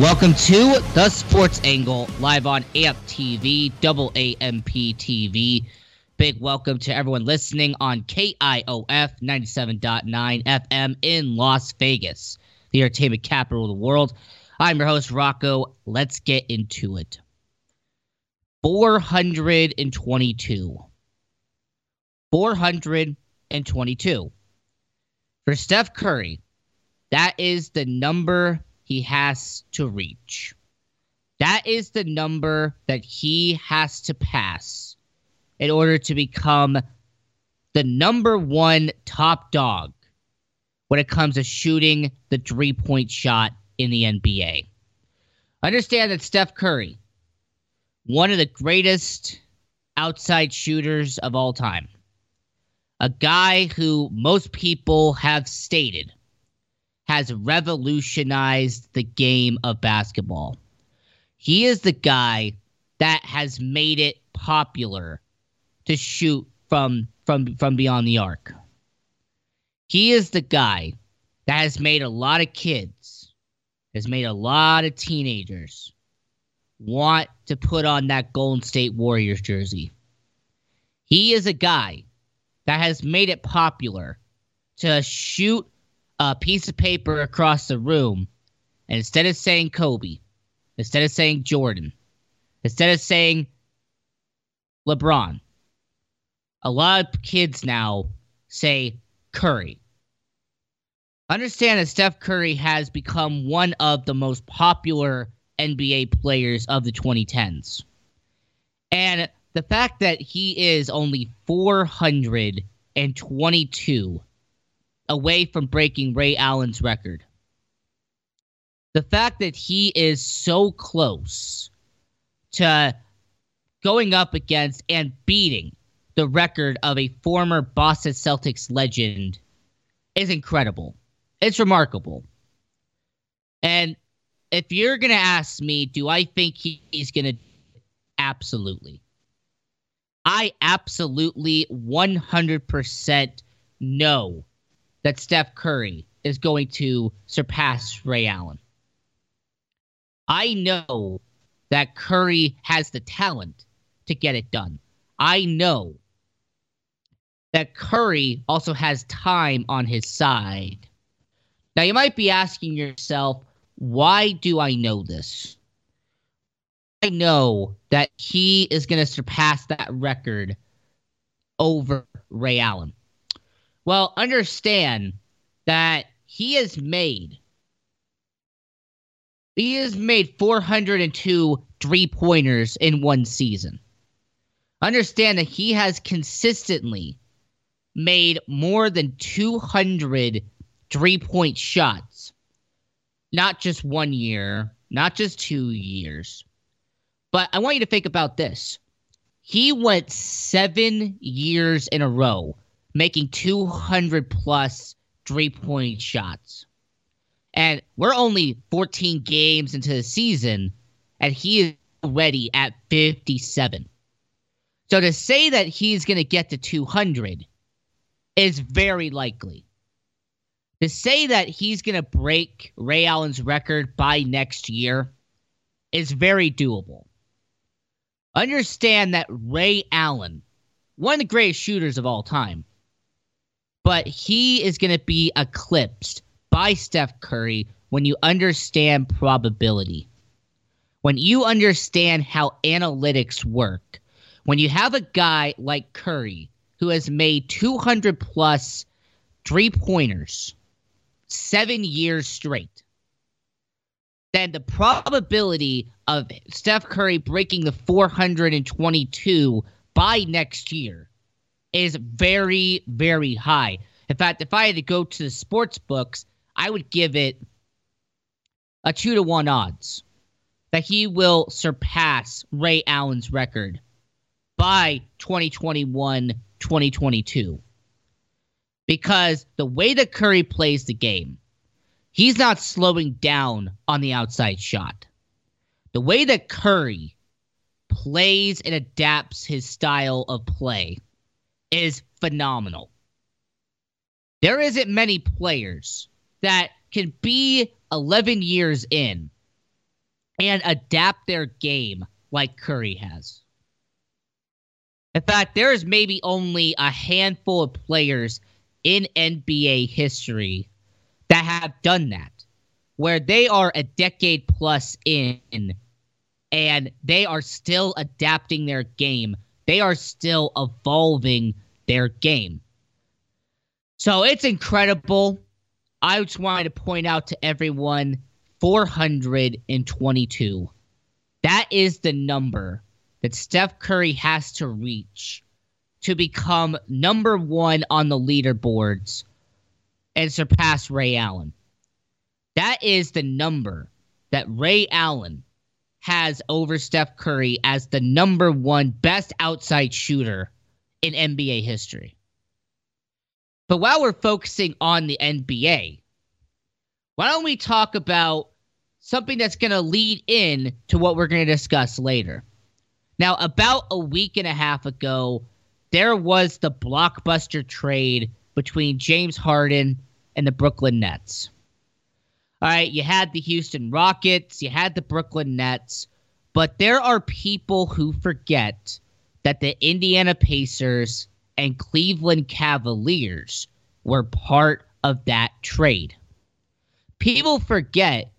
Welcome to the Sports Angle live on AMP TV, double AMP TV. Big welcome to everyone listening on KIOF 97.9 FM in Las Vegas, the entertainment capital of the world. I'm your host, Rocco. Let's get into it. 422. 422. For Steph Curry, that is the number he has to reach. That is the number that he has to pass in order to become the number one top dog when it comes to shooting the three point shot in the NBA. Understand that Steph Curry, one of the greatest outside shooters of all time, a guy who most people have stated has revolutionized the game of basketball. He is the guy that has made it popular to shoot from from from beyond the arc. He is the guy that has made a lot of kids, has made a lot of teenagers want to put on that Golden State Warriors jersey. He is a guy that has made it popular to shoot a piece of paper across the room, and instead of saying Kobe, instead of saying Jordan, instead of saying LeBron, a lot of kids now say Curry. Understand that Steph Curry has become one of the most popular NBA players of the 2010s. And the fact that he is only 422 away from breaking Ray Allen's record. The fact that he is so close to going up against and beating the record of a former Boston Celtics legend is incredible. It's remarkable. And if you're going to ask me, do I think he, he's going to? Absolutely. I absolutely 100% know that Steph Curry is going to surpass Ray Allen. I know that Curry has the talent to get it done. I know that Curry also has time on his side. Now, you might be asking yourself, why do I know this? I know that he is going to surpass that record over Ray Allen. Well, understand that he has made he has made 402 three pointers in one season. Understand that he has consistently made more than 200 three point shots. Not just one year, not just two years. But I want you to think about this. He went seven years in a row making 200 plus three point shots. And we're only 14 games into the season, and he is already at 57. So to say that he's going to get to 200 is very likely. To say that he's going to break Ray Allen's record by next year is very doable. Understand that Ray Allen, one of the greatest shooters of all time, but he is going to be eclipsed by Steph Curry when you understand probability. When you understand how analytics work. When you have a guy like Curry who has made 200 plus three pointers seven years straight, then the probability of Steph Curry breaking the 422 by next year is very, very high. In fact, if I had to go to the sports books, I would give it a two to one odds that he will surpass Ray Allen's record by 2021 2022. Because the way that Curry plays the game, he's not slowing down on the outside shot. The way that Curry plays and adapts his style of play is phenomenal. There isn't many players that can be 11 years in and adapt their game like Curry has. In fact, there is maybe only a handful of players in NBA history that have done that, where they are a decade plus in and they are still adapting their game. They are still evolving their game. So it's incredible. I just wanted to point out to everyone 422. That is the number that Steph Curry has to reach to become number one on the leaderboards and surpass Ray Allen. That is the number that Ray Allen has over Steph Curry as the number one best outside shooter in NBA history. But while we're focusing on the NBA, why don't we talk about something that's going to lead in to what we're going to discuss later? Now, about a week and a half ago, there was the blockbuster trade between James Harden and the Brooklyn Nets. All right, you had the Houston Rockets, you had the Brooklyn Nets, but there are people who forget that the Indiana Pacers and Cleveland Cavaliers were part of that trade. People forget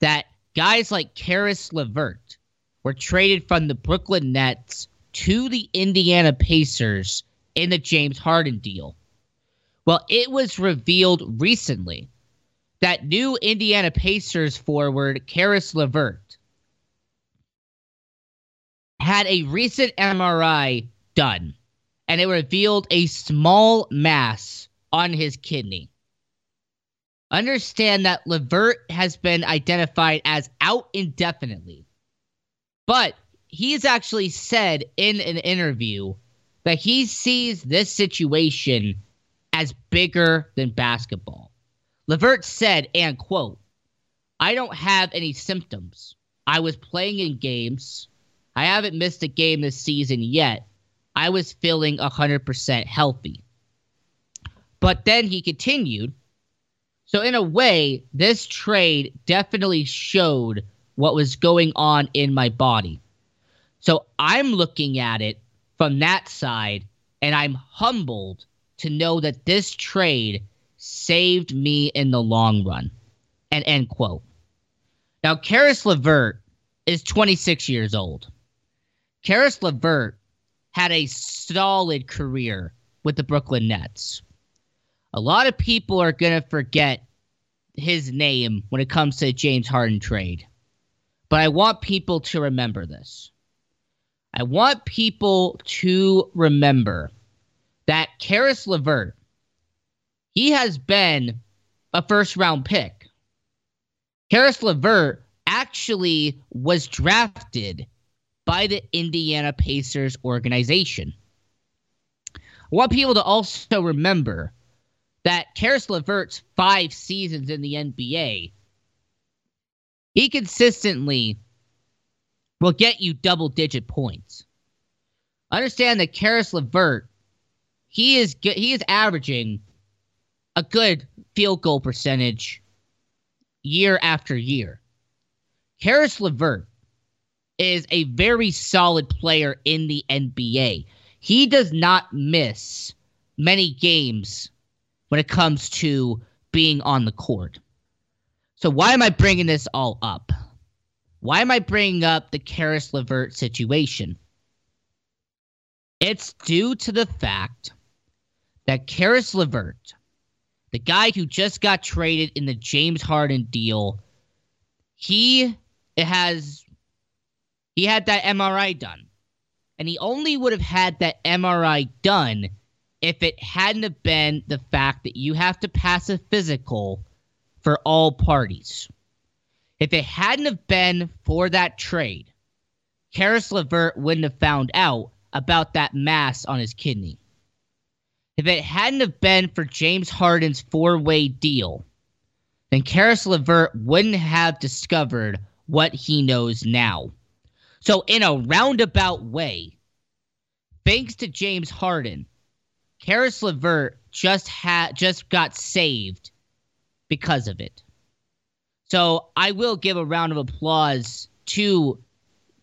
that guys like Caris LeVert were traded from the Brooklyn Nets to the Indiana Pacers in the James Harden deal. Well, it was revealed recently that new Indiana Pacers forward Caris LeVert had a recent MRI done, and it revealed a small mass on his kidney. Understand that LeVert has been identified as out indefinitely, but he's actually said in an interview that he sees this situation as bigger than basketball. LeVert said, and quote, I don't have any symptoms. I was playing in games. I haven't missed a game this season yet. I was feeling 100% healthy. But then he continued. So, in a way, this trade definitely showed what was going on in my body. So I'm looking at it from that side, and I'm humbled to know that this trade saved me in the long run. And end quote. Now, Caris LeVert is 26 years old. Caris LeVert had a solid career with the Brooklyn Nets. A lot of people are going to forget his name when it comes to the James Harden trade. But I want people to remember this. I want people to remember that Caris LeVert, he has been a first round pick. Caris LeVert actually was drafted by the Indiana Pacers organization. I want people to also remember that Caris LeVert's five seasons in the NBA, he consistently will get you double digit points. Understand that Caris LeVert, he is he is averaging a good field goal percentage year after year. Caris LeVert is a very solid player in the NBA. He does not miss many games when it comes to being on the court. So why am I bringing this all up? Why am I bringing up the Caris LeVert situation? It's due to the fact that Caris LeVert the guy who just got traded in the James Harden deal, he has he had that MRI done. And he only would have had that MRI done if it hadn't have been the fact that you have to pass a physical for all parties. If it hadn't have been for that trade, Caris LeVert wouldn't have found out about that mass on his kidney. If it hadn't have been for James Harden's four-way deal, then Caris LeVert wouldn't have discovered what he knows now. So in a roundabout way, thanks to James Harden, Caris LeVert just had just got saved because of it. So I will give a round of applause to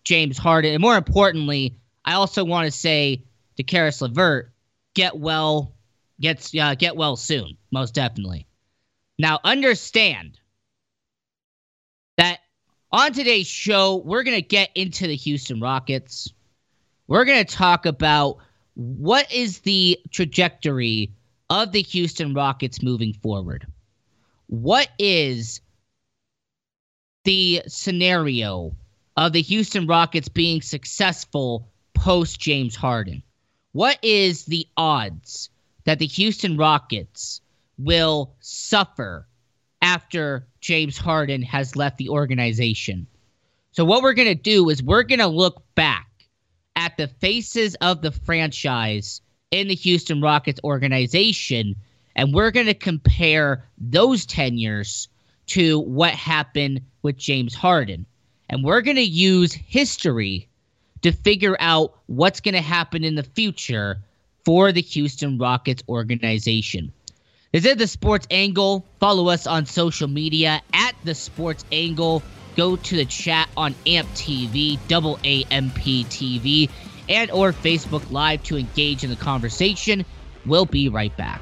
James Harden, and more importantly, I also want to say to Caris LeVert, get well, gets uh, get well soon, most definitely. Now understand that on today's show, we're gonna get into the Houston Rockets. We're gonna talk about what is the trajectory of the Houston Rockets moving forward? What is the scenario of the Houston Rockets being successful post James Harden? What is the odds that the Houston Rockets will suffer after James Harden has left the organization? So, what we're going to do is we're going to look back at the faces of the franchise in the Houston Rockets organization, and we're going to compare those tenures to what happened with James Harden. And we're going to use history to figure out what's going to happen in the future for the Houston Rockets organization. This is the Sports Angle. Follow us on social media at the Sports Angle go to the chat on AMP TV, double AMP TV, and or Facebook Live to engage in the conversation. We'll be right back.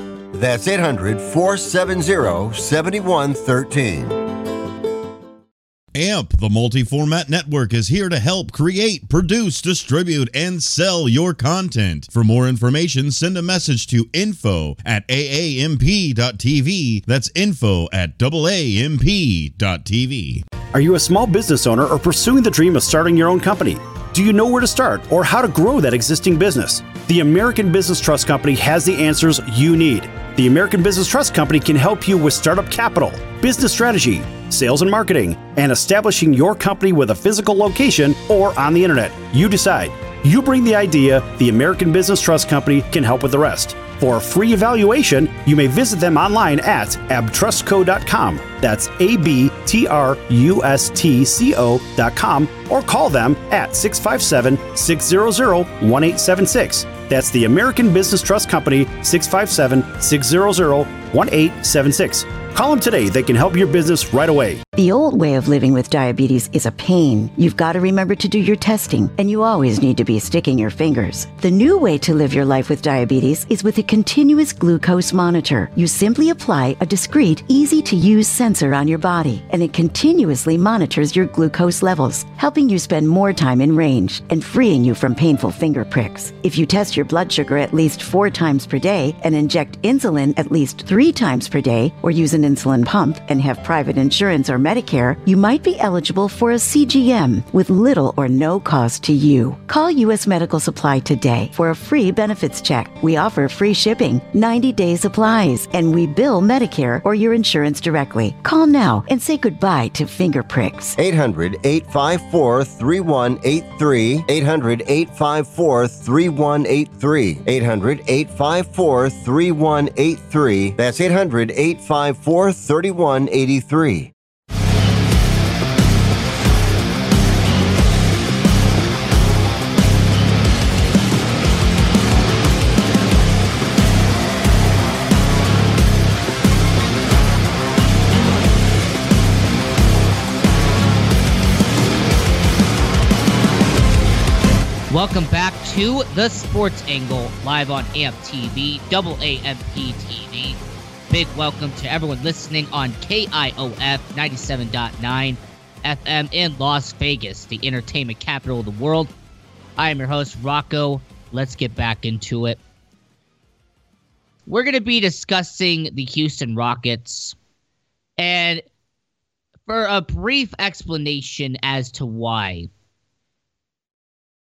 That's 800 470 7113. AMP, the multi format network, is here to help create, produce, distribute, and sell your content. For more information, send a message to info at aamp.tv. That's info at aamp.tv. Are you a small business owner or pursuing the dream of starting your own company? Do you know where to start or how to grow that existing business? The American Business Trust Company has the answers you need. The American Business Trust Company can help you with startup capital, business strategy, sales and marketing, and establishing your company with a physical location or on the internet. You decide. You bring the idea, the American Business Trust Company can help with the rest. For a free evaluation, you may visit them online at abtrustco.com. That's A B T R U S T C O.com or call them at 657 600 1876. That's the American Business Trust Company, 657 600 1876. Call them today. They can help your business right away. The old way of living with diabetes is a pain. You've got to remember to do your testing, and you always need to be sticking your fingers. The new way to live your life with diabetes is with a continuous glucose monitor. You simply apply a discreet, easy to use sensor on your body, and it continuously monitors your glucose levels, helping you spend more time in range and freeing you from painful finger pricks. If you test your blood sugar at least four times per day and inject insulin at least three times per day, or use an insulin pump and have private insurance or Medicare, you might be eligible for a CGM with little or no cost to you. Call U.S. Medical Supply today for a free benefits check. We offer free shipping, 90 day supplies, and we bill Medicare or your insurance directly. Call now and say goodbye to finger pricks. 800 854 3183. 800 854 3183. 800 854 3183. That's 800 854 3183. Welcome back to the Sports Angle live on AMP TV, double AMP TV. Big welcome to everyone listening on KIOF 97.9 FM in Las Vegas, the entertainment capital of the world. I am your host, Rocco. Let's get back into it. We're going to be discussing the Houston Rockets. And for a brief explanation as to why,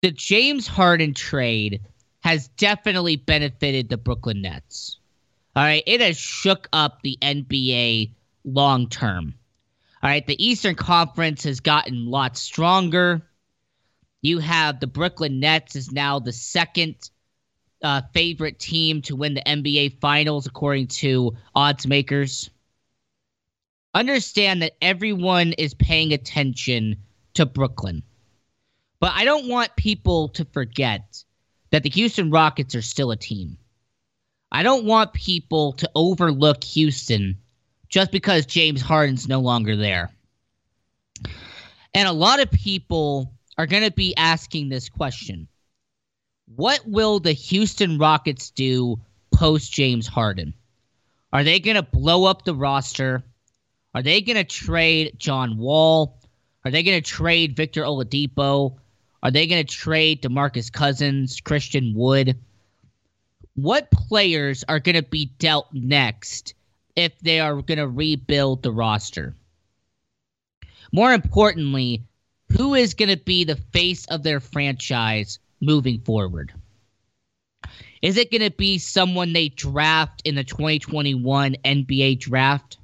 the James Harden trade has definitely benefited the Brooklyn Nets. All right, it has shook up the NBA long term. All right, the Eastern Conference has gotten a lot stronger. You have the Brooklyn Nets is now the second uh, favorite team to win the NBA Finals according to odds makers. Understand that everyone is paying attention to Brooklyn. But I don't want people to forget that the Houston Rockets are still a team. I don't want people to overlook Houston just because James Harden's no longer there. And a lot of people are going to be asking this question What will the Houston Rockets do post James Harden? Are they going to blow up the roster? Are they going to trade John Wall? Are they going to trade Victor Oladipo? Are they going to trade DeMarcus Cousins, Christian Wood? What players are going to be dealt next if they are going to rebuild the roster? More importantly, who is going to be the face of their franchise moving forward? Is it going to be someone they draft in the 2021 NBA draft?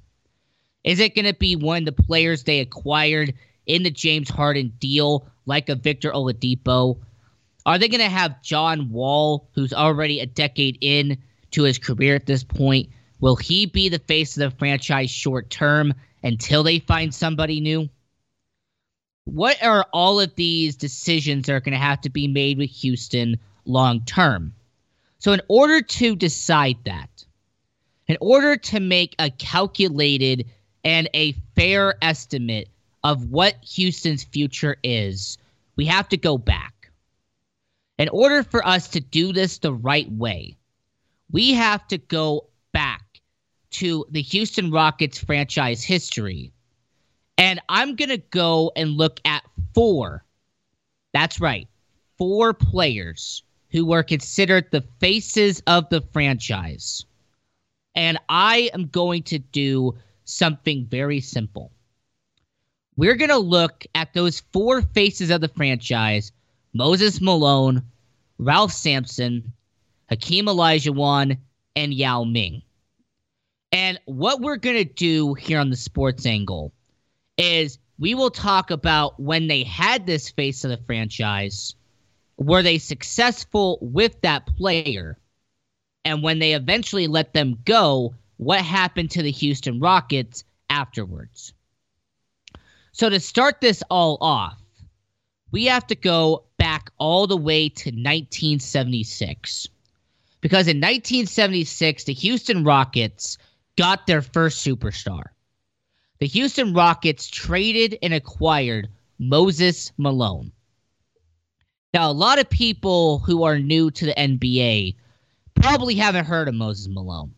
Is it going to be one of the players they acquired in the James Harden deal like a Victor Oladipo? Are they going to have John Wall, who's already a decade in to his career at this point? Will he be the face of the franchise short term until they find somebody new? What are all of these decisions that are going to have to be made with Houston long term? So, in order to decide that, in order to make a calculated and a fair estimate of what Houston's future is, we have to go back. In order for us to do this the right way, we have to go back to the Houston Rockets franchise history. And I'm going to go and look at four. That's right. Four players who were considered the faces of the franchise. And I am going to do something very simple we're going to look at those four faces of the franchise Moses Malone, Ralph Sampson, Hakeem Olajuwon, and Yao Ming. And what we're going to do here on the sports angle is we will talk about when they had this face of the franchise, were they successful with that player? And when they eventually let them go, what happened to the Houston Rockets afterwards? So to start this all off, we have to go back all the way to 1976. Because in 1976, the Houston Rockets got their first superstar. The Houston Rockets traded and acquired Moses Malone. Now, a lot of people who are new to the NBA probably haven't heard of Moses Malone.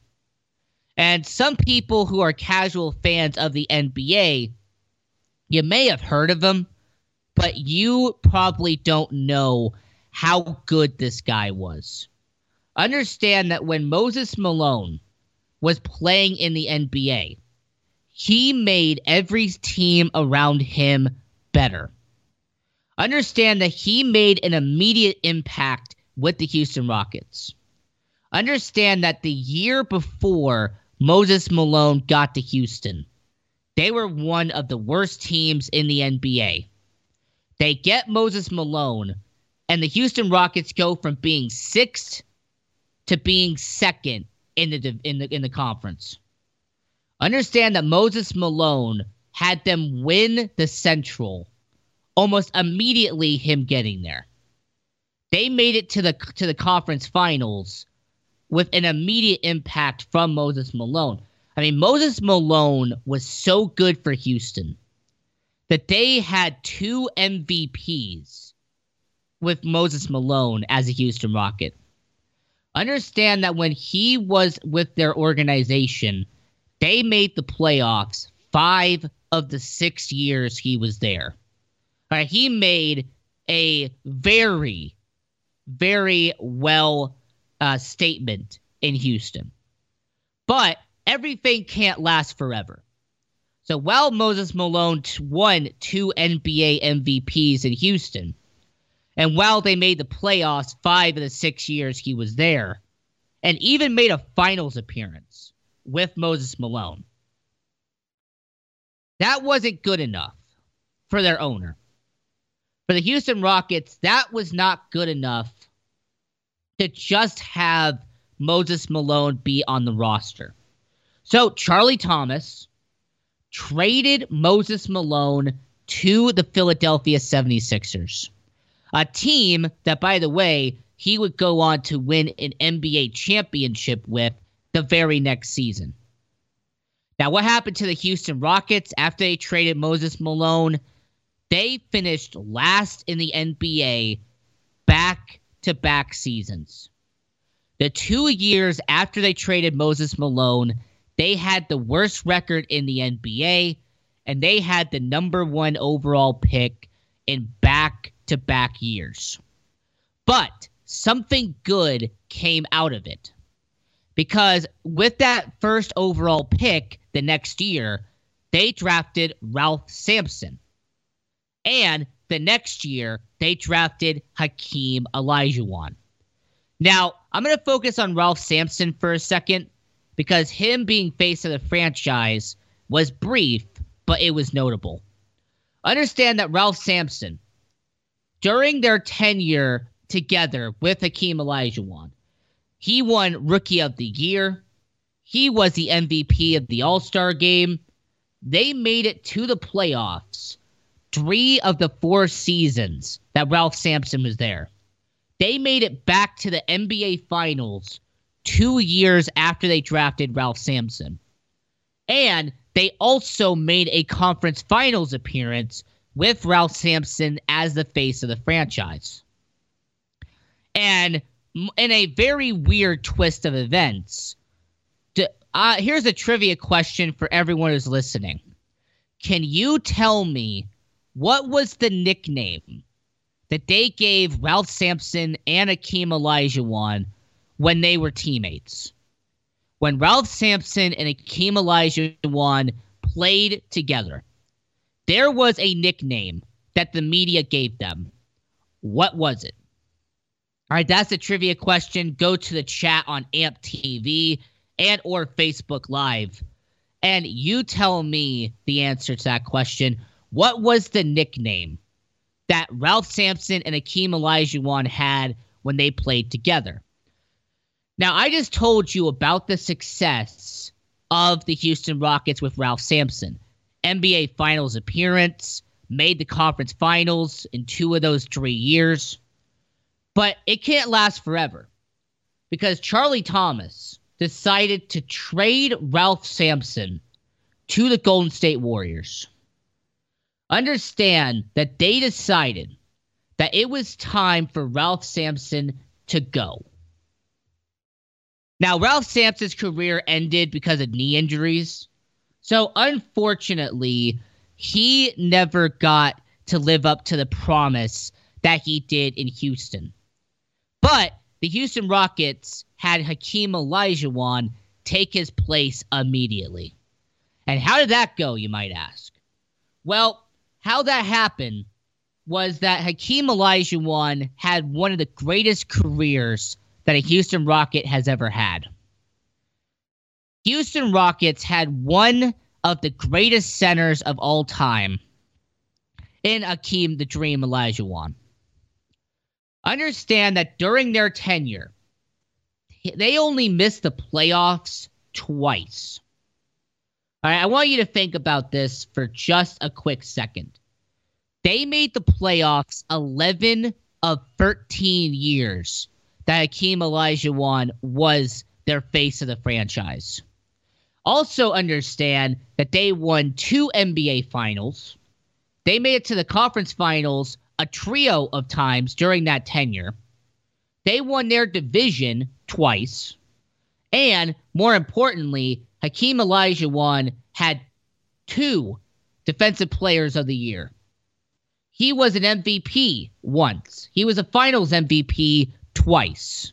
And some people who are casual fans of the NBA you may have heard of him, but you probably don't know how good this guy was. Understand that when Moses Malone was playing in the NBA, he made every team around him better. Understand that he made an immediate impact with the Houston Rockets. Understand that the year before Moses Malone got to Houston, they were one of the worst teams in the NBA. They get Moses Malone, and the Houston Rockets go from being sixth to being second in the in the in the conference. Understand that Moses Malone had them win the Central almost immediately him getting there. They made it to the to the conference finals with an immediate impact from Moses Malone. I mean, Moses Malone was so good for Houston that they had two MVPs with Moses Malone as a Houston Rocket. Understand that when he was with their organization, they made the playoffs five of the six years he was there. Right, he made a very, very well uh, statement in Houston. But everything can't last forever. So while Moses Malone won two NBA MVPs in Houston, and while they made the playoffs five of the six years he was there, and even made a finals appearance with Moses Malone, that wasn't good enough for their owner. For the Houston Rockets, that was not good enough to just have Moses Malone be on the roster. So Charlie Thomas traded Moses Malone to the Philadelphia 76ers, a team that, by the way, he would go on to win an NBA championship with the very next season. Now, what happened to the Houston Rockets after they traded Moses Malone? They finished last in the NBA back to back seasons. The two years after they traded Moses Malone, they had the worst record in the NBA and they had the number one overall pick in back to back years. But something good came out of it. Because with that first overall pick the next year, they drafted Ralph Sampson. And the next year, they drafted Hakeem Olajuwon. Now, I'm going to focus on Ralph Sampson for a second because him being face of the franchise was brief, but it was notable. Understand that Ralph Sampson, during their tenure together with Hakeem Olajuwon, he won Rookie of the Year. He was the MVP of the All Star game. They made it to the playoffs three of the four seasons that Ralph Sampson was there. They made it back to the NBA Finals two years after they drafted Ralph Sampson. And they also made a conference finals appearance with Ralph Sampson as the face of the franchise. And in a very weird twist of events, uh, here's a trivia question for everyone who's listening. Can you tell me what was the nickname that they gave Ralph Sampson and Akeem Olajuwon when they were teammates? When Ralph Sampson and Akeem Olajuwon played together, there was a nickname that the media gave them. What was it? All right, that's a trivia question. Go to the chat on AMP TV and or Facebook Live, and you tell me the answer to that question. What was the nickname that Ralph Sampson and Akeem Olajuwon had when they played together? Now, I just told you about the success of the Houston Rockets with Ralph Sampson. NBA Finals appearance, made the conference finals in two of those three years. But it can't last forever because Charlie Thomas decided to trade Ralph Sampson to the Golden State Warriors understand that they decided that it was time for Ralph Sampson to go. Now, Ralph Sampson's career ended because of knee injuries. So, unfortunately, he never got to live up to the promise that he did in Houston. But the Houston Rockets had Hakeem Olajuwon take his place immediately. And how did that go, you might ask? Well, how that happened was that Hakeem Olajuwon had one of the greatest careers that a Houston Rocket has ever had. Houston Rockets had one of the greatest centers of all time in Hakeem the Dream Elijah Olajuwon. Understand that during their tenure, they only missed the playoffs twice. All right, I want you to think about this for just a quick second. They made the playoffs 11 of 13 years that Hakeem Olajuwon was their face of the franchise. Also, understand that they won two NBA finals. They made it to the conference finals a trio of times during that tenure. They won their division twice. And more importantly, Hakeem Elijah Olajuwon had two defensive players of the year. He was an MVP once. He was a finals MVP twice.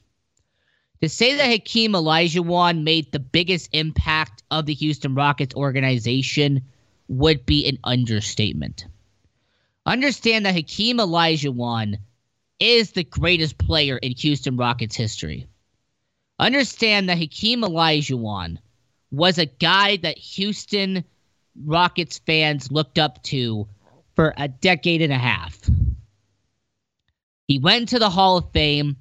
To say that Hakeem Olajuwon made the biggest impact of the Houston Rockets organization would be an understatement. Understand that Hakeem Olajuwon is the greatest player in Houston Rockets history. Understand that Hakeem Olajuwon was a guy that Houston Rockets fans looked up to for a decade and a half. He went to the Hall of Fame.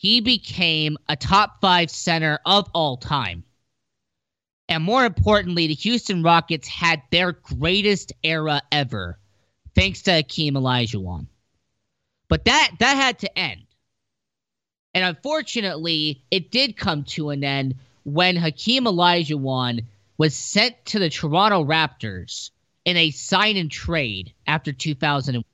He became a top five center of all time. And more importantly, the Houston Rockets had their greatest era ever, thanks to Hakeem Olajuwon. But that that had to end. And unfortunately, it did come to an end when Hakeem Olajuwon was sent to the Toronto Raptors in a sign and trade after 2001.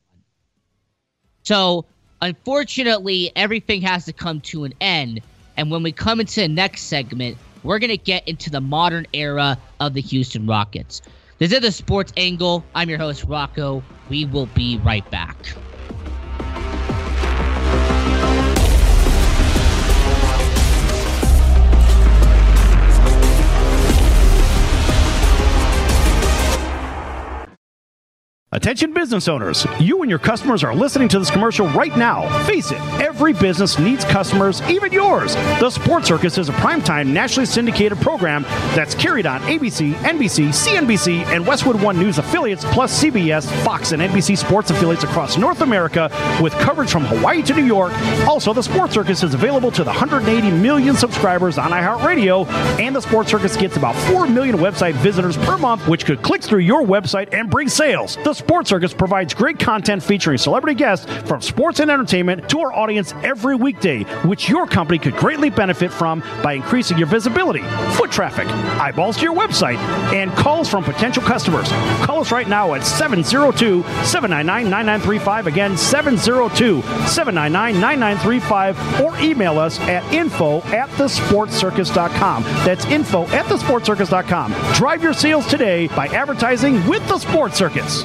So, unfortunately, everything has to come to an end. And when we come into the next segment, we're going to get into the modern era of the Houston Rockets. This is the Sports Angle. I'm your host, Rocco. We will be right back. Attention business owners, you and your customers are listening to this commercial right now. Face it, every business needs customers, even yours. The Sports Circus is a primetime nationally syndicated program that's carried on ABC, NBC, CNBC, and Westwood One News affiliates, plus CBS, Fox, and NBC sports affiliates across North America with coverage from Hawaii to New York. Also, the Sports Circus is available to the 180 million subscribers on iHeartRadio, and the Sports Circus gets about 4 million website visitors per month, which could click through your website and bring sales. The Sports Circus provides great content featuring celebrity guests from sports and entertainment to our audience every weekday, which your company could greatly benefit from by increasing your visibility, foot traffic, eyeballs to your website, and calls from potential customers. Call us right now at 702 799 9935. Again, 702 799 9935, or email us at info at thesportcircus.com. That's info at thesportcircus.com. Drive your sales today by advertising with the Sports Circus.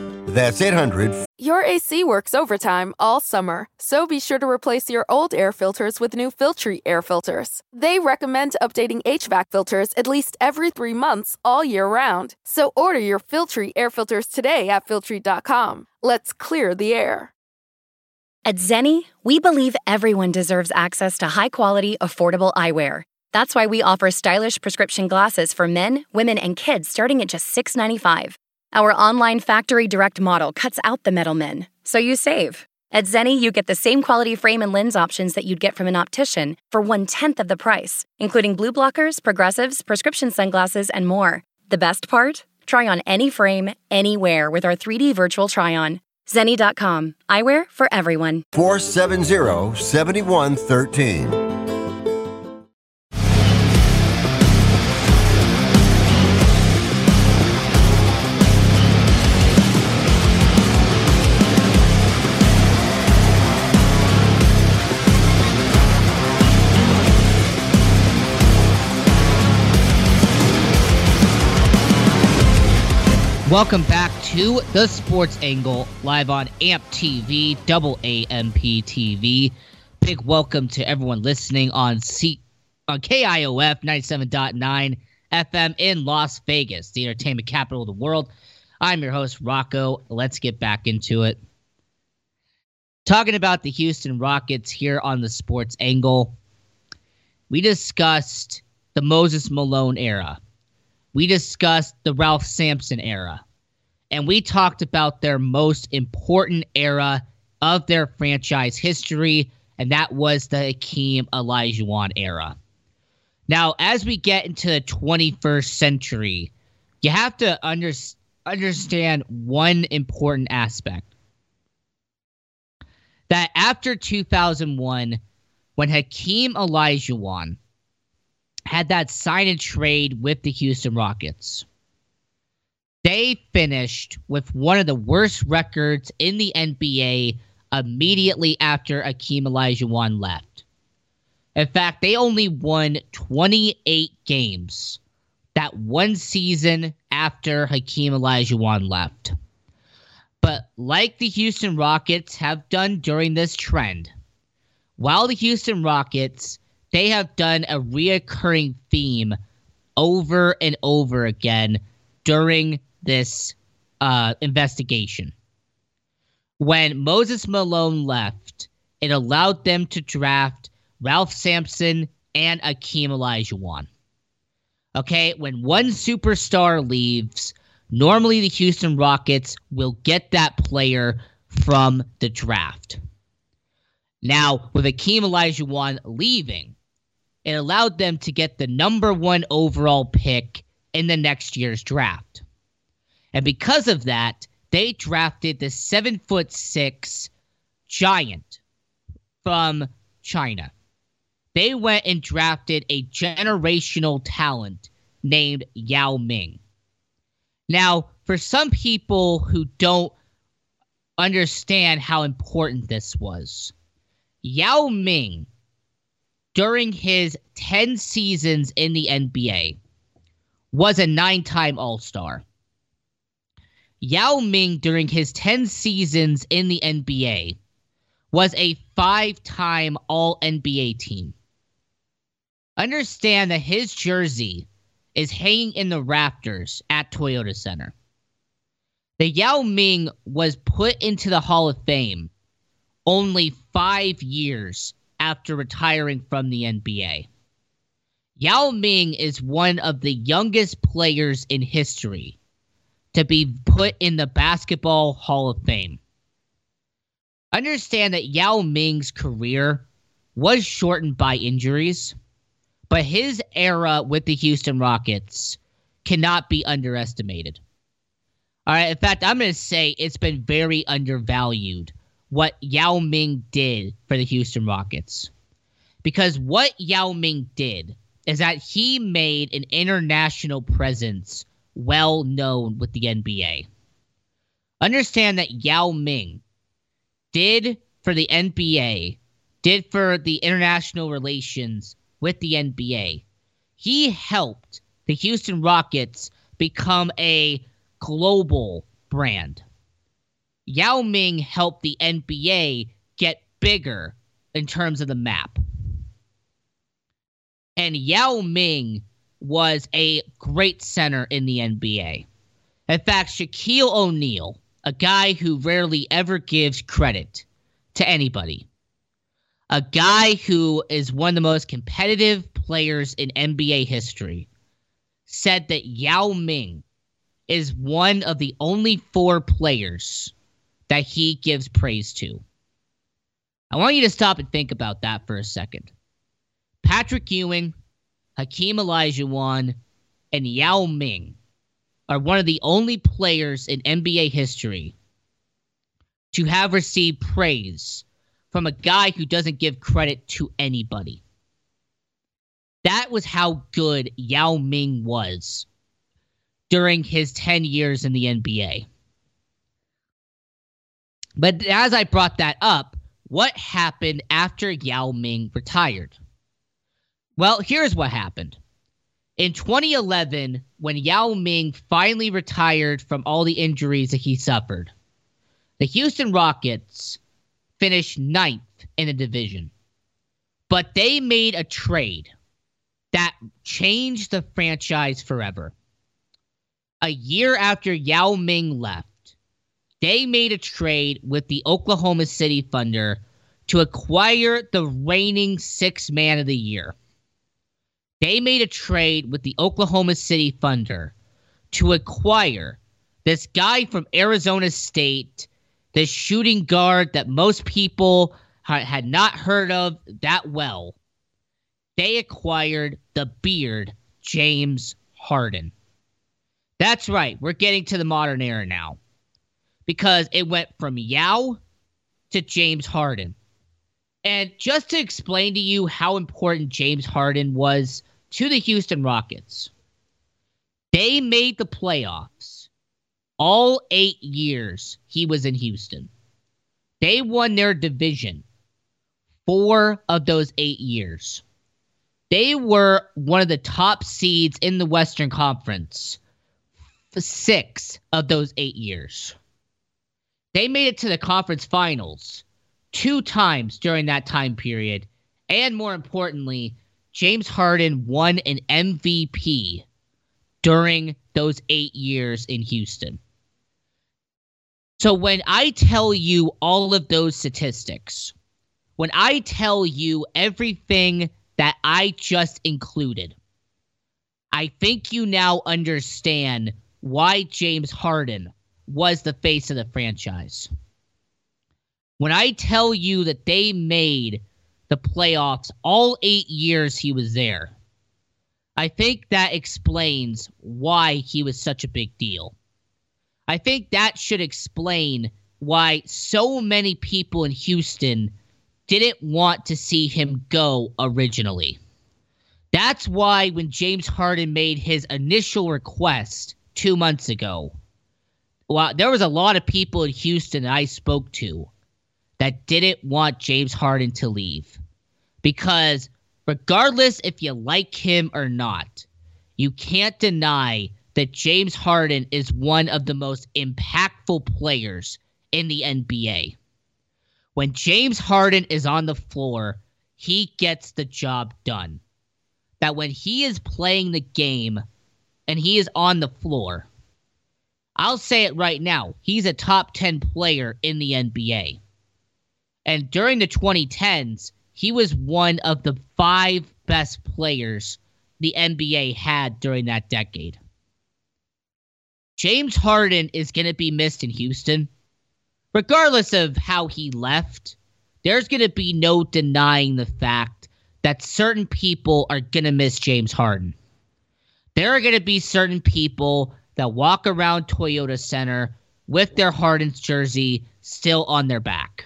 That's 800 Your AC works overtime all summer, so be sure to replace your old air filters with new Filtry air filters. They recommend updating HVAC filters at least every three months all year round. So order your Filtry air filters today at Filtry.com. Let's clear the air. At Zenni, we believe everyone deserves access to high quality, affordable eyewear. That's why we offer stylish prescription glasses for men, women, and kids starting at just $6.95. Our online factory direct model cuts out the middlemen, so you save. At Zenni, you get the same quality frame and lens options that you'd get from an optician for one tenth of the price, including blue blockers, progressives, prescription sunglasses, and more. The best part? Try on any frame, anywhere with our 3D virtual try on. Zenni.com. Eyewear for everyone. 470 7113. Welcome back to the Sports Angle live on AMP TV, double AMP TV. Big welcome to everyone listening on C on KIOF 97.9 FM in Las Vegas, the entertainment capital of the world. I'm your host, Rocco. Let's get back into it. Talking about the Houston Rockets here on the Sports Angle. We discussed the Moses Malone era we discussed the Ralph Sampson era, and we talked about their most important era of their franchise history, and that was the Hakeem Olajuwon era. Now, as we get into the 21st century, you have to under, understand one important aspect. That after 2001, when Hakeem Olajuwon had that sign and trade with the Houston Rockets. They finished with one of the worst records in the NBA immediately after Akeem Olajuwon left. In fact, they only won 28 games that one season after Hakeem Olajuwon left. But like the Houston Rockets have done during this trend, while the Houston Rockets they have done a reoccurring theme over and over again during this uh, investigation. When Moses Malone left, it allowed them to draft Ralph Sampson and Akeem Olajuwon. Okay, when one superstar leaves, normally the Houston Rockets will get that player from the draft. Now, with Akeem Olajuwon leaving, it allowed them to get the number one overall pick in the next year's draft. And because of that, they drafted the seven foot six giant from China. They went and drafted a generational talent named Yao Ming. Now, for some people who don't understand how important this was, Yao Ming during his 10 seasons in the NBA was a nine time All Star. Yao Ming, during his 10 seasons in the NBA, was a five time All NBA team. Understand that his jersey is hanging in the rafters at Toyota Center. The Yao Ming was put into the Hall of Fame only five years after retiring from the NBA. Yao Ming is one of the youngest players in history to be put in the Basketball Hall of Fame. Understand that Yao Ming's career was shortened by injuries, but his era with the Houston Rockets cannot be underestimated. All right. In fact, I'm going to say it's been very undervalued what Yao Ming did for the Houston Rockets. Because what Yao Ming did is that he made an international presence well known with the NBA. Understand that Yao Ming did for the NBA, did for the international relations with the NBA. He helped the Houston Rockets become a global brand. Yao Ming helped the NBA get bigger in terms of the map. And Yao Ming was a great center in the NBA. In fact, Shaquille O'Neal, a guy who rarely ever gives credit to anybody, a guy who is one of the most competitive players in NBA history, said that Yao Ming is one of the only four players that he gives praise to. I want you to stop and think about that for a second. Patrick Ewing, Hakeem Olajuwon, and Yao Ming are one of the only players in NBA history to have received praise from a guy who doesn't give credit to anybody. That was how good Yao Ming was during his 10 years in the NBA. But as I brought that up, what happened after Yao Ming retired? Well, here's what happened. In 2011, when Yao Ming finally retired from all the injuries that he suffered, the Houston Rockets finished ninth in the division. But they made a trade that changed the franchise forever a year after Yao Ming left, they made a trade with the Oklahoma City Thunder to acquire the reigning six man of the year. They made a trade with the Oklahoma City Thunder to acquire this guy from Arizona State, this shooting guard that most people had not heard of that well. They acquired the beard, James Harden. That's right. We're getting to the modern era now. Because it went from Yao to James Harden. And just to explain to you how important James Harden was to the Houston Rockets, they made the playoffs all eight years he was in Houston. They won their division four of those eight years. They were one of the top seeds in the Western Conference six of those eight years. They made it to the conference finals two times during that time period. And more importantly, James Harden won an MVP during those eight years in Houston. So when I tell you all of those statistics, when I tell you everything that I just included, I think you now understand why James Harden was the face of the franchise. When I tell you that they made the playoffs all eight years he was there, I think that explains why he was such a big deal. I think that should explain why so many people in Houston didn't want to see him go originally. That's why when James Harden made his initial request two months ago, well, there was a lot of people in Houston that I spoke to that didn't want James Harden to leave. Because regardless if you like him or not, you can't deny that James Harden is one of the most impactful players in the NBA. When James Harden is on the floor, he gets the job done. That when he is playing the game, and he is on the floor. I'll say it right now. He's a top 10 player in the NBA. And during the 2010s, he was one of the five best players the NBA had during that decade. James Harden is going to be missed in Houston. Regardless of how he left, there's going to be no denying the fact that certain people are going to miss James Harden there are going to be certain people that walk around Toyota Center with their Harden's jersey still on their back.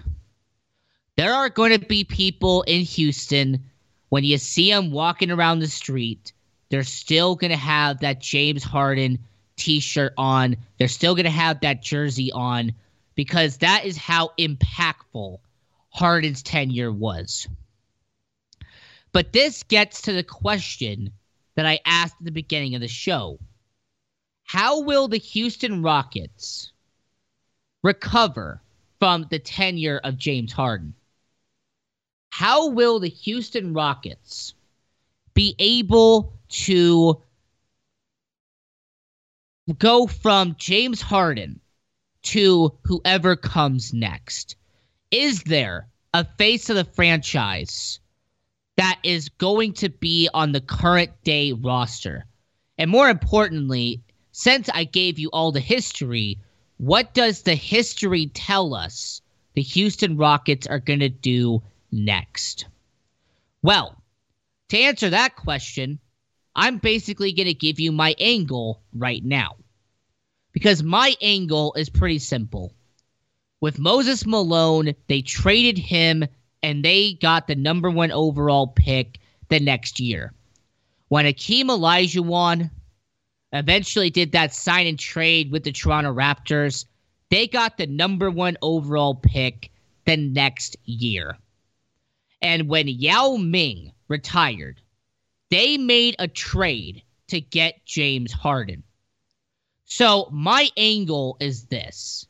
There are going to be people in Houston when you see them walking around the street, they're still going to have that James Harden t shirt on. They're still going to have that jersey on because that is how impactful Harden's tenure was. But this gets to the question that I asked at the beginning of the show How will the Houston Rockets recover from the tenure of James Harden? How will the Houston Rockets be able to go from James Harden to whoever comes next? Is there a face of the franchise that is going to be on the current day roster? And more importantly, since I gave you all the history, what does the history tell us the Houston Rockets are going to do next? Well, to answer that question, I'm basically going to give you my angle right now. Because my angle is pretty simple. With Moses Malone, they traded him and they got the number one overall pick the next year. When Akeem Olajuwon eventually did that sign and trade with the Toronto Raptors, they got the number one overall pick the next year. And when Yao Ming retired, they made a trade to get James Harden. So my angle is this.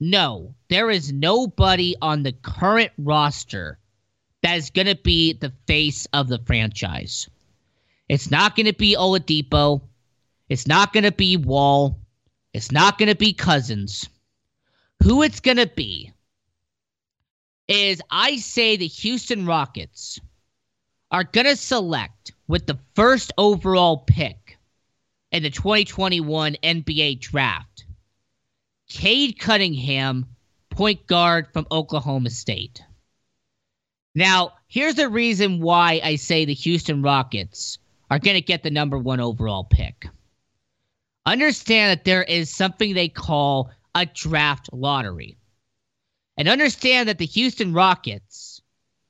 No, there is nobody on the current roster that is going to be the face of the franchise. It's not going to be Oladipo. It's not going to be Wall. It's not going to be Cousins. Who it's going to be is I say the Houston Rockets are going to select with the first overall pick in the 2021 NBA draft Cade Cunningham, point guard from Oklahoma State. Now, here's the reason why I say the Houston Rockets are going to get the number one overall pick. Understand that there is something they call a draft lottery. And understand that the Houston Rockets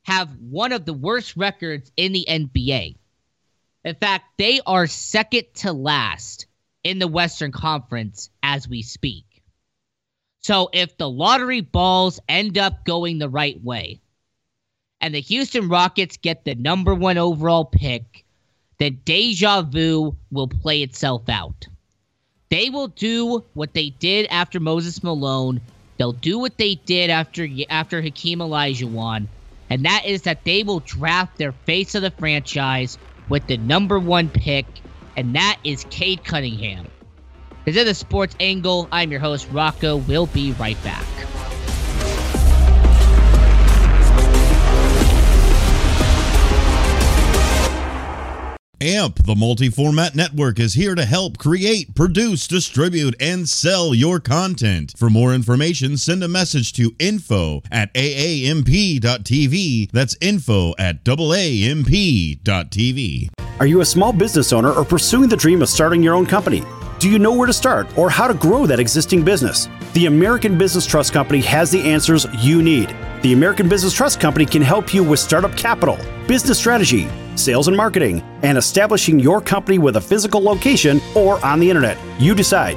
have one of the worst records in the NBA. In fact, they are second to last in the Western Conference as we speak. So if the lottery balls end up going the right way, and the Houston Rockets get the number one overall pick, then deja vu will play itself out. They will do what they did after Moses Malone They'll do what they did after after Hakeem Olajuwon, and that is that they will draft their face of the franchise with the number one pick, and that is Cade Cunningham. This is the Sports Angle. I'm your host, Rocco. We'll be right back. AMP, the multi format network, is here to help create, produce, distribute, and sell your content. For more information, send a message to info at aamp.tv. That's info at aamp.tv. Are you a small business owner or pursuing the dream of starting your own company? Do you know where to start or how to grow that existing business? The American Business Trust Company has the answers you need. The American Business Trust Company can help you with startup capital, business strategy, sales and marketing, and establishing your company with a physical location or on the internet. You decide.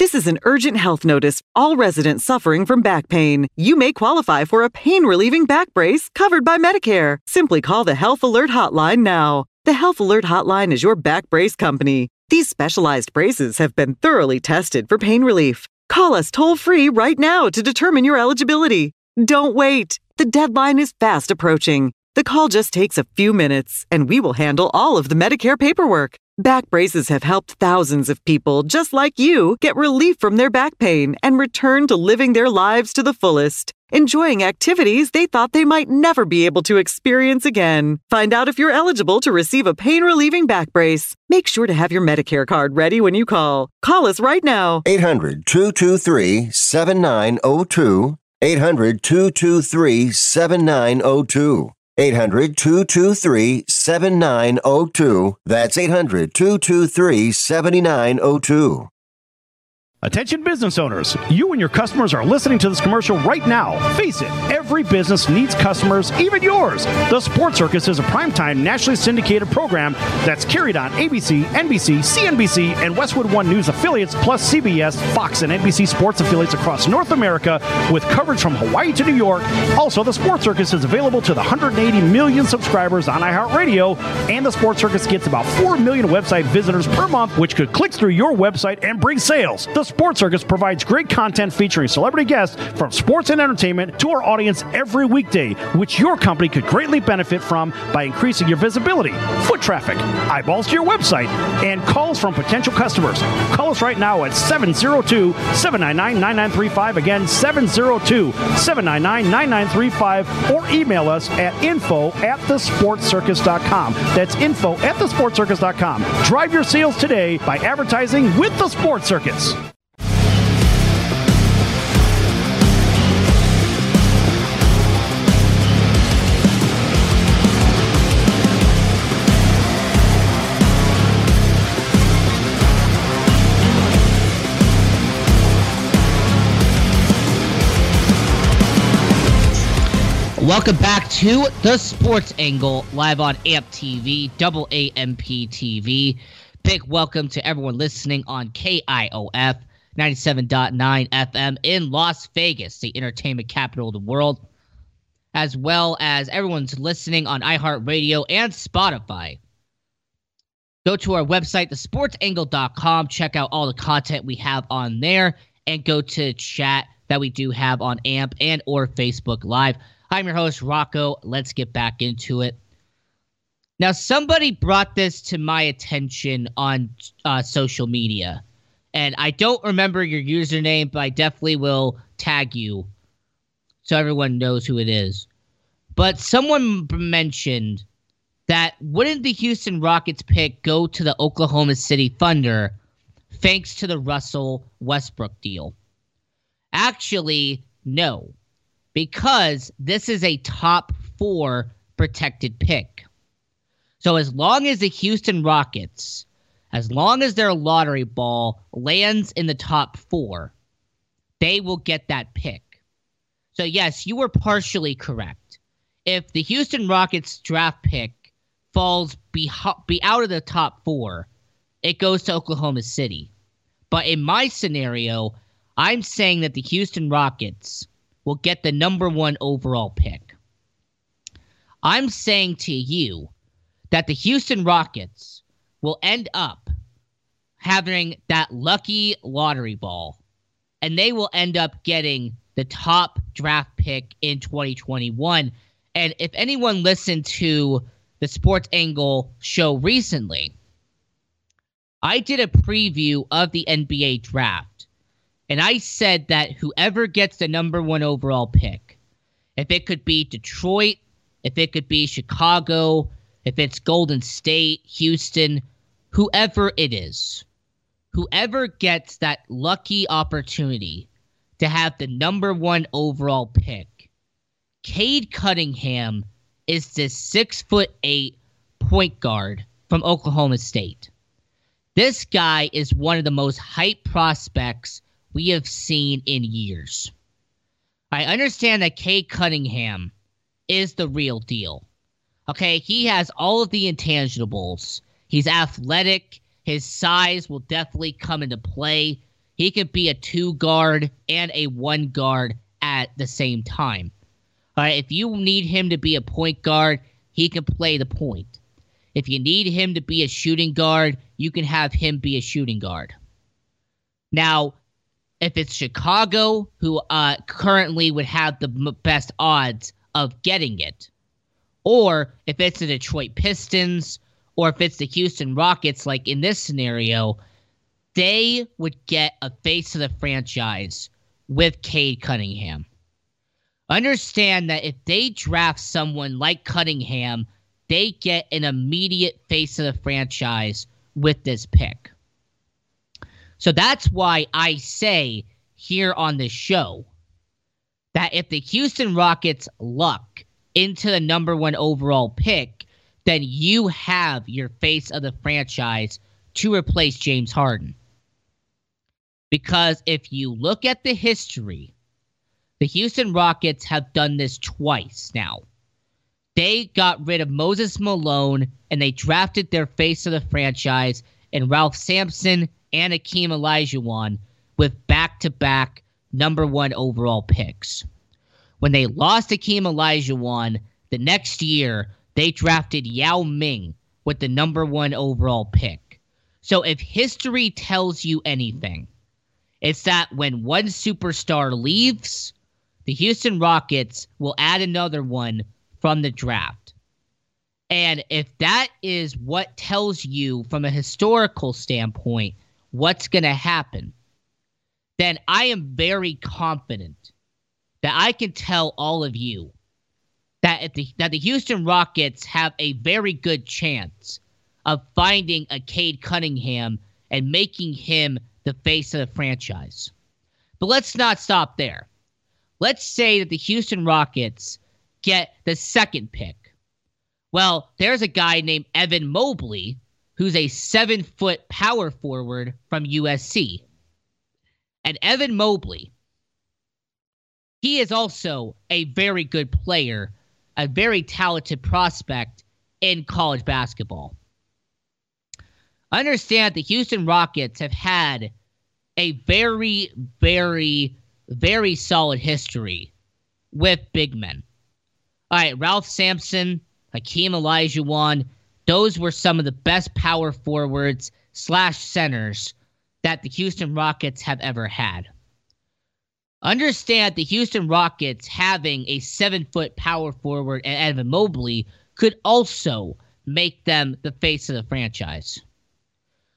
This is an urgent health notice. All residents suffering from back pain. You may qualify for a pain relieving back brace covered by Medicare. Simply call the Health Alert Hotline now. The Health Alert Hotline is your back brace company. These specialized braces have been thoroughly tested for pain relief. Call us toll free right now to determine your eligibility. Don't wait. The deadline is fast approaching. The call just takes a few minutes, and we will handle all of the Medicare paperwork. Back braces have helped thousands of people just like you get relief from their back pain and return to living their lives to the fullest, enjoying activities they thought they might never be able to experience again. Find out if you're eligible to receive a pain relieving back brace. Make sure to have your Medicare card ready when you call. Call us right now. 800 223 7902. 800 223 7902. 800 223 7902. That's 800 223 7902. Attention business owners, you and your customers are listening to this commercial right now. Face it, every business needs customers, even yours. The Sports Circus is a primetime nationally syndicated program that's carried on ABC, NBC, CNBC, and Westwood One News affiliates, plus CBS, Fox, and NBC sports affiliates across North America with coverage from Hawaii to New York. Also, the Sports Circus is available to the 180 million subscribers on iHeartRadio, and the Sports Circus gets about 4 million website visitors per month, which could click through your website and bring sales. The Sports Circus provides great content featuring celebrity guests from sports and entertainment to our audience every weekday, which your company could greatly benefit from by increasing your visibility, foot traffic, eyeballs to your website, and calls from potential customers. Call us right now at 702 799 9935. Again, 702 799 9935, or email us at info at thesportscircus.com. That's info at thesportscircus.com. Drive your sales today by advertising with the Sports Circus. Welcome back to the Sports Angle live on AMP TV, double AMP TV. Big welcome to everyone listening on KIOF 97.9 FM in Las Vegas, the entertainment capital of the world, as well as everyone's listening on iHeartRadio and Spotify. Go to our website, thesportsangle.com, check out all the content we have on there, and go to chat that we do have on AMP and or Facebook Live. I'm your host, Rocco. Let's get back into it. Now, somebody brought this to my attention on uh, social media, and I don't remember your username, but I definitely will tag you so everyone knows who it is. But someone mentioned that wouldn't the Houston Rockets pick go to the Oklahoma City Thunder thanks to the Russell Westbrook deal? Actually, no because this is a top four protected pick. So as long as the Houston Rockets, as long as their lottery ball lands in the top four, they will get that pick. So yes, you were partially correct. If the Houston Rockets draft pick falls be, be out of the top four, it goes to Oklahoma City. But in my scenario, I'm saying that the Houston Rockets will get the number one overall pick. I'm saying to you that the Houston Rockets will end up having that lucky lottery ball, and they will end up getting the top draft pick in 2021. And if anyone listened to the Sports Angle show recently, I did a preview of the NBA draft. And I said that whoever gets the number one overall pick, if it could be Detroit, if it could be Chicago, if it's Golden State, Houston, whoever it is, whoever gets that lucky opportunity to have the number one overall pick, Cade Cunningham is this six foot eight point guard from Oklahoma State. This guy is one of the most hype prospects we have seen in years. I understand that Cade Cunningham is the real deal. Okay, he has all of the intangibles. He's athletic. His size will definitely come into play. He could be a two guard and a one guard at the same time. All right, if you need him to be a point guard, he can play the point. If you need him to be a shooting guard, you can have him be a shooting guard. Now, if it's Chicago, who uh, currently would have the best odds of getting it, or if it's the Detroit Pistons or if it's the Houston Rockets, like in this scenario, they would get a face of the franchise with Cade Cunningham. Understand that if they draft someone like Cunningham, they get an immediate face of the franchise with this pick. So that's why I say here on the show that if the Houston Rockets luck into the number one overall pick, then you have your face of the franchise to replace James Harden. Because if you look at the history, the Houston Rockets have done this twice now. They got rid of Moses Malone and they drafted their face of the franchise in Ralph Sampson and Akeem Olajuwon with back to back number one overall picks. When they lost Akeem Olajuwon, the next year they drafted Yao Ming with the number one overall pick. So if history tells you anything, it's that when one superstar leaves, the Houston Rockets will add another one from the draft. And if that is what tells you from a historical standpoint what's going to happen, then I am very confident that I can tell all of you that the that the Houston Rockets have a very good chance of finding a Cade Cunningham and making him the face of the franchise. But let's not stop there. Let's say that the Houston Rockets get the second pick. Well, there's a guy named Evan Mobley who's a seven foot power forward from USC. And Evan Mobley, he is also a very good player, a very talented prospect in college basketball. Understand the Houston Rockets have had a very, very, very solid history with big men. All right, Ralph Sampson, Hakeem Olajuwon, those were some of the best power forwards slash centers that the Houston Rockets have ever had. Understand the Houston Rockets having a seven foot power forward and Evan Mobley could also make them the face of the franchise.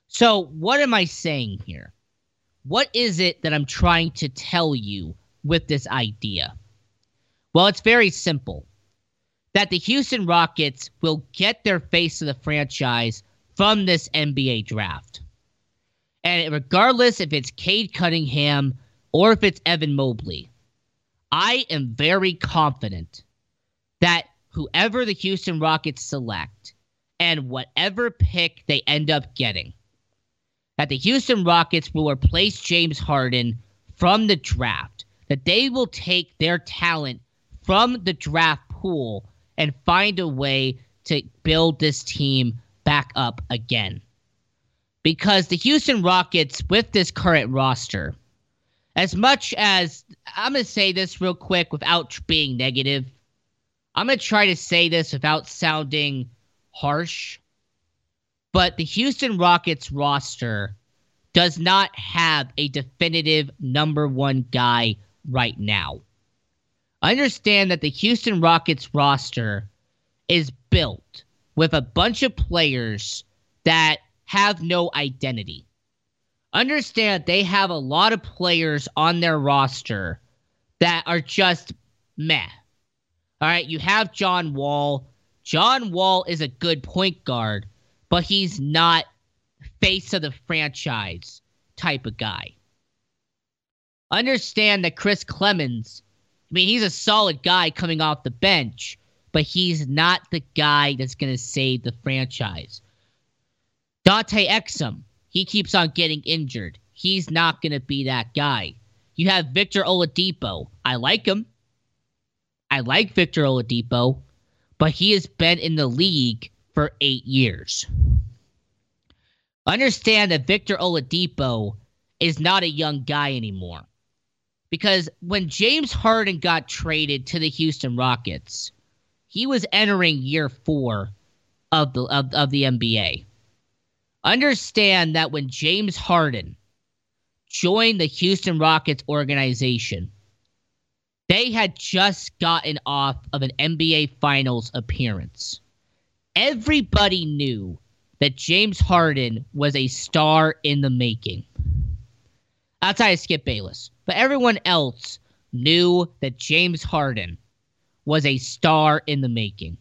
So, what am I saying here? What is it that I'm trying to tell you with this idea? Well, it's very simple that the Houston Rockets will get their face of the franchise from this NBA draft. And regardless if it's Cade Cunningham or if it's Evan Mobley, I am very confident that whoever the Houston Rockets select and whatever pick they end up getting, that the Houston Rockets will replace James Harden from the draft, that they will take their talent from the draft pool and find a way to build this team back up again. Because the Houston Rockets, with this current roster, as much as I'm going to say this real quick without being negative, I'm going to try to say this without sounding harsh. But the Houston Rockets roster does not have a definitive number one guy right now. Understand that the Houston Rockets roster is built with a bunch of players that have no identity. Understand they have a lot of players on their roster that are just meh. All right, you have John Wall. John Wall is a good point guard, but he's not face of the franchise type of guy. Understand that Chris Clemons I mean, he's a solid guy coming off the bench, but he's not the guy that's going to save the franchise. Dante Exum, he keeps on getting injured. He's not going to be that guy. You have Victor Oladipo. I like him. I like Victor Oladipo, but he has been in the league for eight years. Understand that Victor Oladipo is not a young guy anymore because when James Harden got traded to the Houston Rockets, he was entering year four of the of, of the NBA. Understand that when James Harden joined the Houston Rockets organization, they had just gotten off of an NBA Finals appearance. Everybody knew that James Harden was a star in the making. Outside of Skip Bayless. But everyone else knew that James Harden was a star in the making.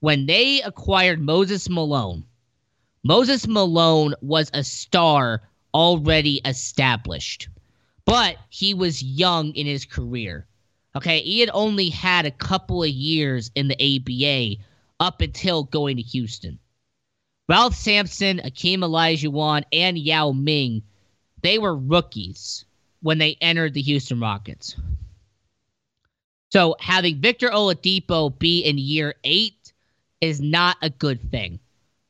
When they acquired Moses Malone, Moses Malone was a star already established, but he was young in his career. Okay, he had only had a couple of years in the ABA up until going to Houston. Ralph Sampson, Akeem Olajuwon, and Yao Ming, they were rookies when they entered the Houston Rockets. So having Victor Oladipo be in year eight is not a good thing.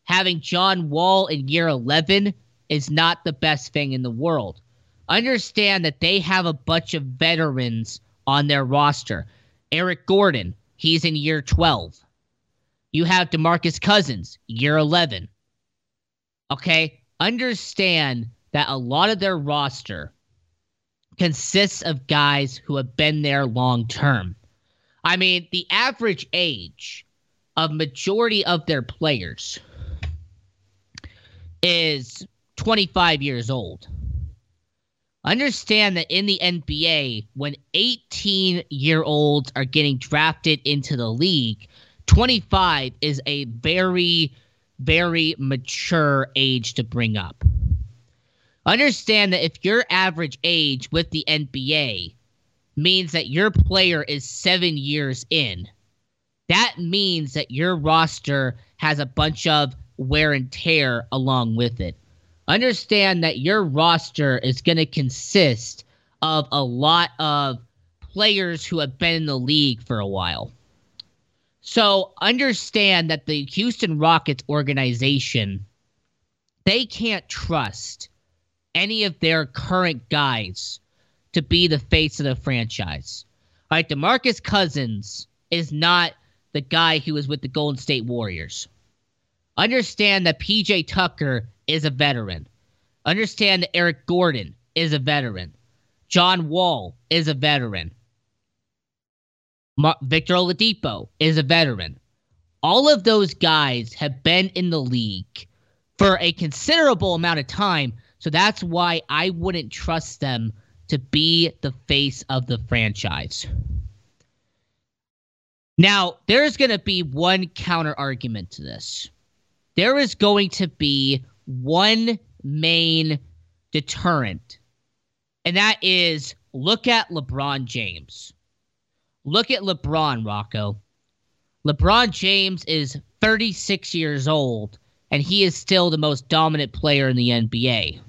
Having John Wall in year 11 is not the best thing in the world. Understand that they have a bunch of veterans on their roster. Eric Gordon, he's in year 12. You have DeMarcus Cousins, year 11. Okay? Understand that a lot of their roster consists of guys who have been there long term. I mean, the average age of majority of their players is 25 years old. Understand that in the NBA, when 18 year olds are getting drafted into the league, 25 is a very, very mature age to bring up. Understand that if your average age with the NBA means that your player is seven years in, that means that your roster has a bunch of wear and tear along with it understand that your roster is going to consist of a lot of players who have been in the league for a while. So understand that the Houston Rockets organization they can't trust any of their current guys to be the face of the franchise. All right, DeMarcus Cousins is not the guy who was with the Golden State Warriors. Understand that PJ Tucker is a veteran. Understand that Eric Gordon is a veteran. John Wall is a veteran. Mar- Victor Oladipo is a veteran. All of those guys have been in the league for a considerable amount of time, so that's why I wouldn't trust them to be the face of the franchise. Now, there's going to be one counter argument to this there is going to be one main deterrent, and that is look at LeBron James. Look at LeBron, Rocco. LeBron James is 36 years old, and he is still the most dominant player in the NBA.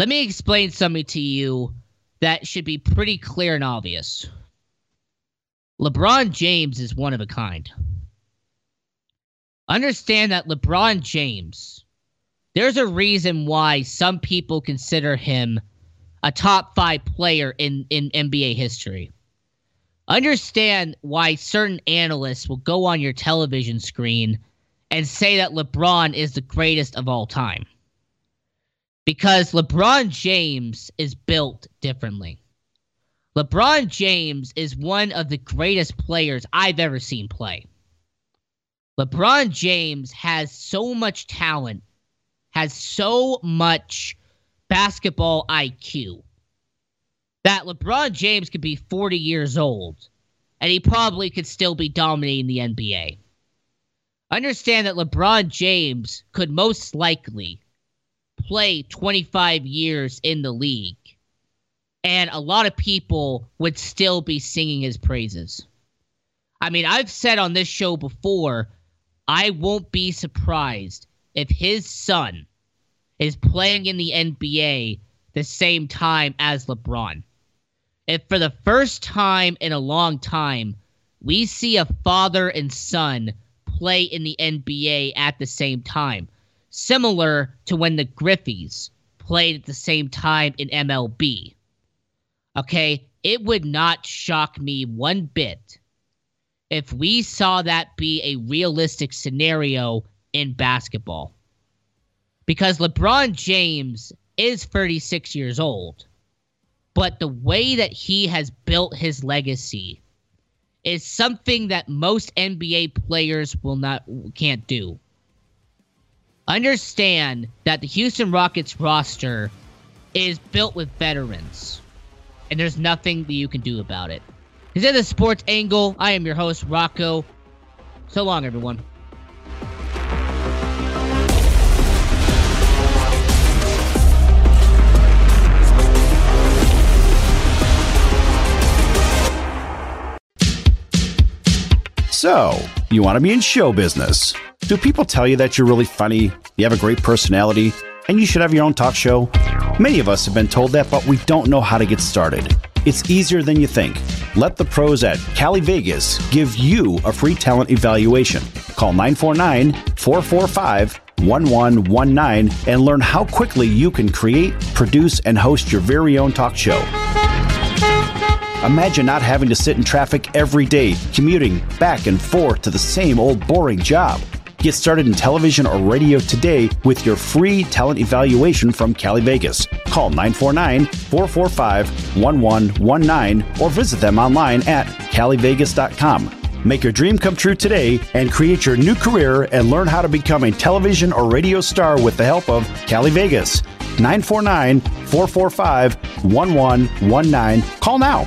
Let me explain something to you that should be pretty clear and obvious. LeBron James is one of a kind. Understand that LeBron James, there's a reason why some people consider him a top five player in, in NBA history. Understand why certain analysts will go on your television screen and say that LeBron is the greatest of all time. Because LeBron James is built differently. LeBron James is one of the greatest players I've ever seen play. LeBron James has so much talent, has so much basketball IQ that LeBron James could be 40 years old and he probably could still be dominating the NBA. Understand that LeBron James could most likely play 25 years in the league and a lot of people would still be singing his praises. I mean, I've said on this show before I won't be surprised if his son is playing in the NBA the same time as LeBron. If for the first time in a long time, we see a father and son play in the NBA at the same time, similar to when the Griffeys played at the same time in MLB. Okay, it would not shock me one bit if we saw that be a realistic scenario in basketball. Because LeBron James is 36 years old, but the way that he has built his legacy is something that most NBA players will not can't do. Understand that the Houston Rockets roster is built with veterans, and there's nothing that you can do about it. Is it the sports angle? I am your host, Rocco. So long, everyone. So, you want to be in show business. Do people tell you that you're really funny, you have a great personality, and you should have your own talk show? Many of us have been told that, but we don't know how to get started. It's easier than you think. Let the pros at Cali Vegas give you a free talent evaluation. Call 949 445 1119 and learn how quickly you can create, produce, and host your very own talk show. Imagine not having to sit in traffic every day, commuting back and forth to the same old boring job. Get started in television or radio today with your free talent evaluation from Cali Vegas. Call 949 445 1119 or visit them online at calivegas.com. Make your dream come true today and create your new career and learn how to become a television or radio star with the help of Cali Vegas. 949 445 1119. Call now.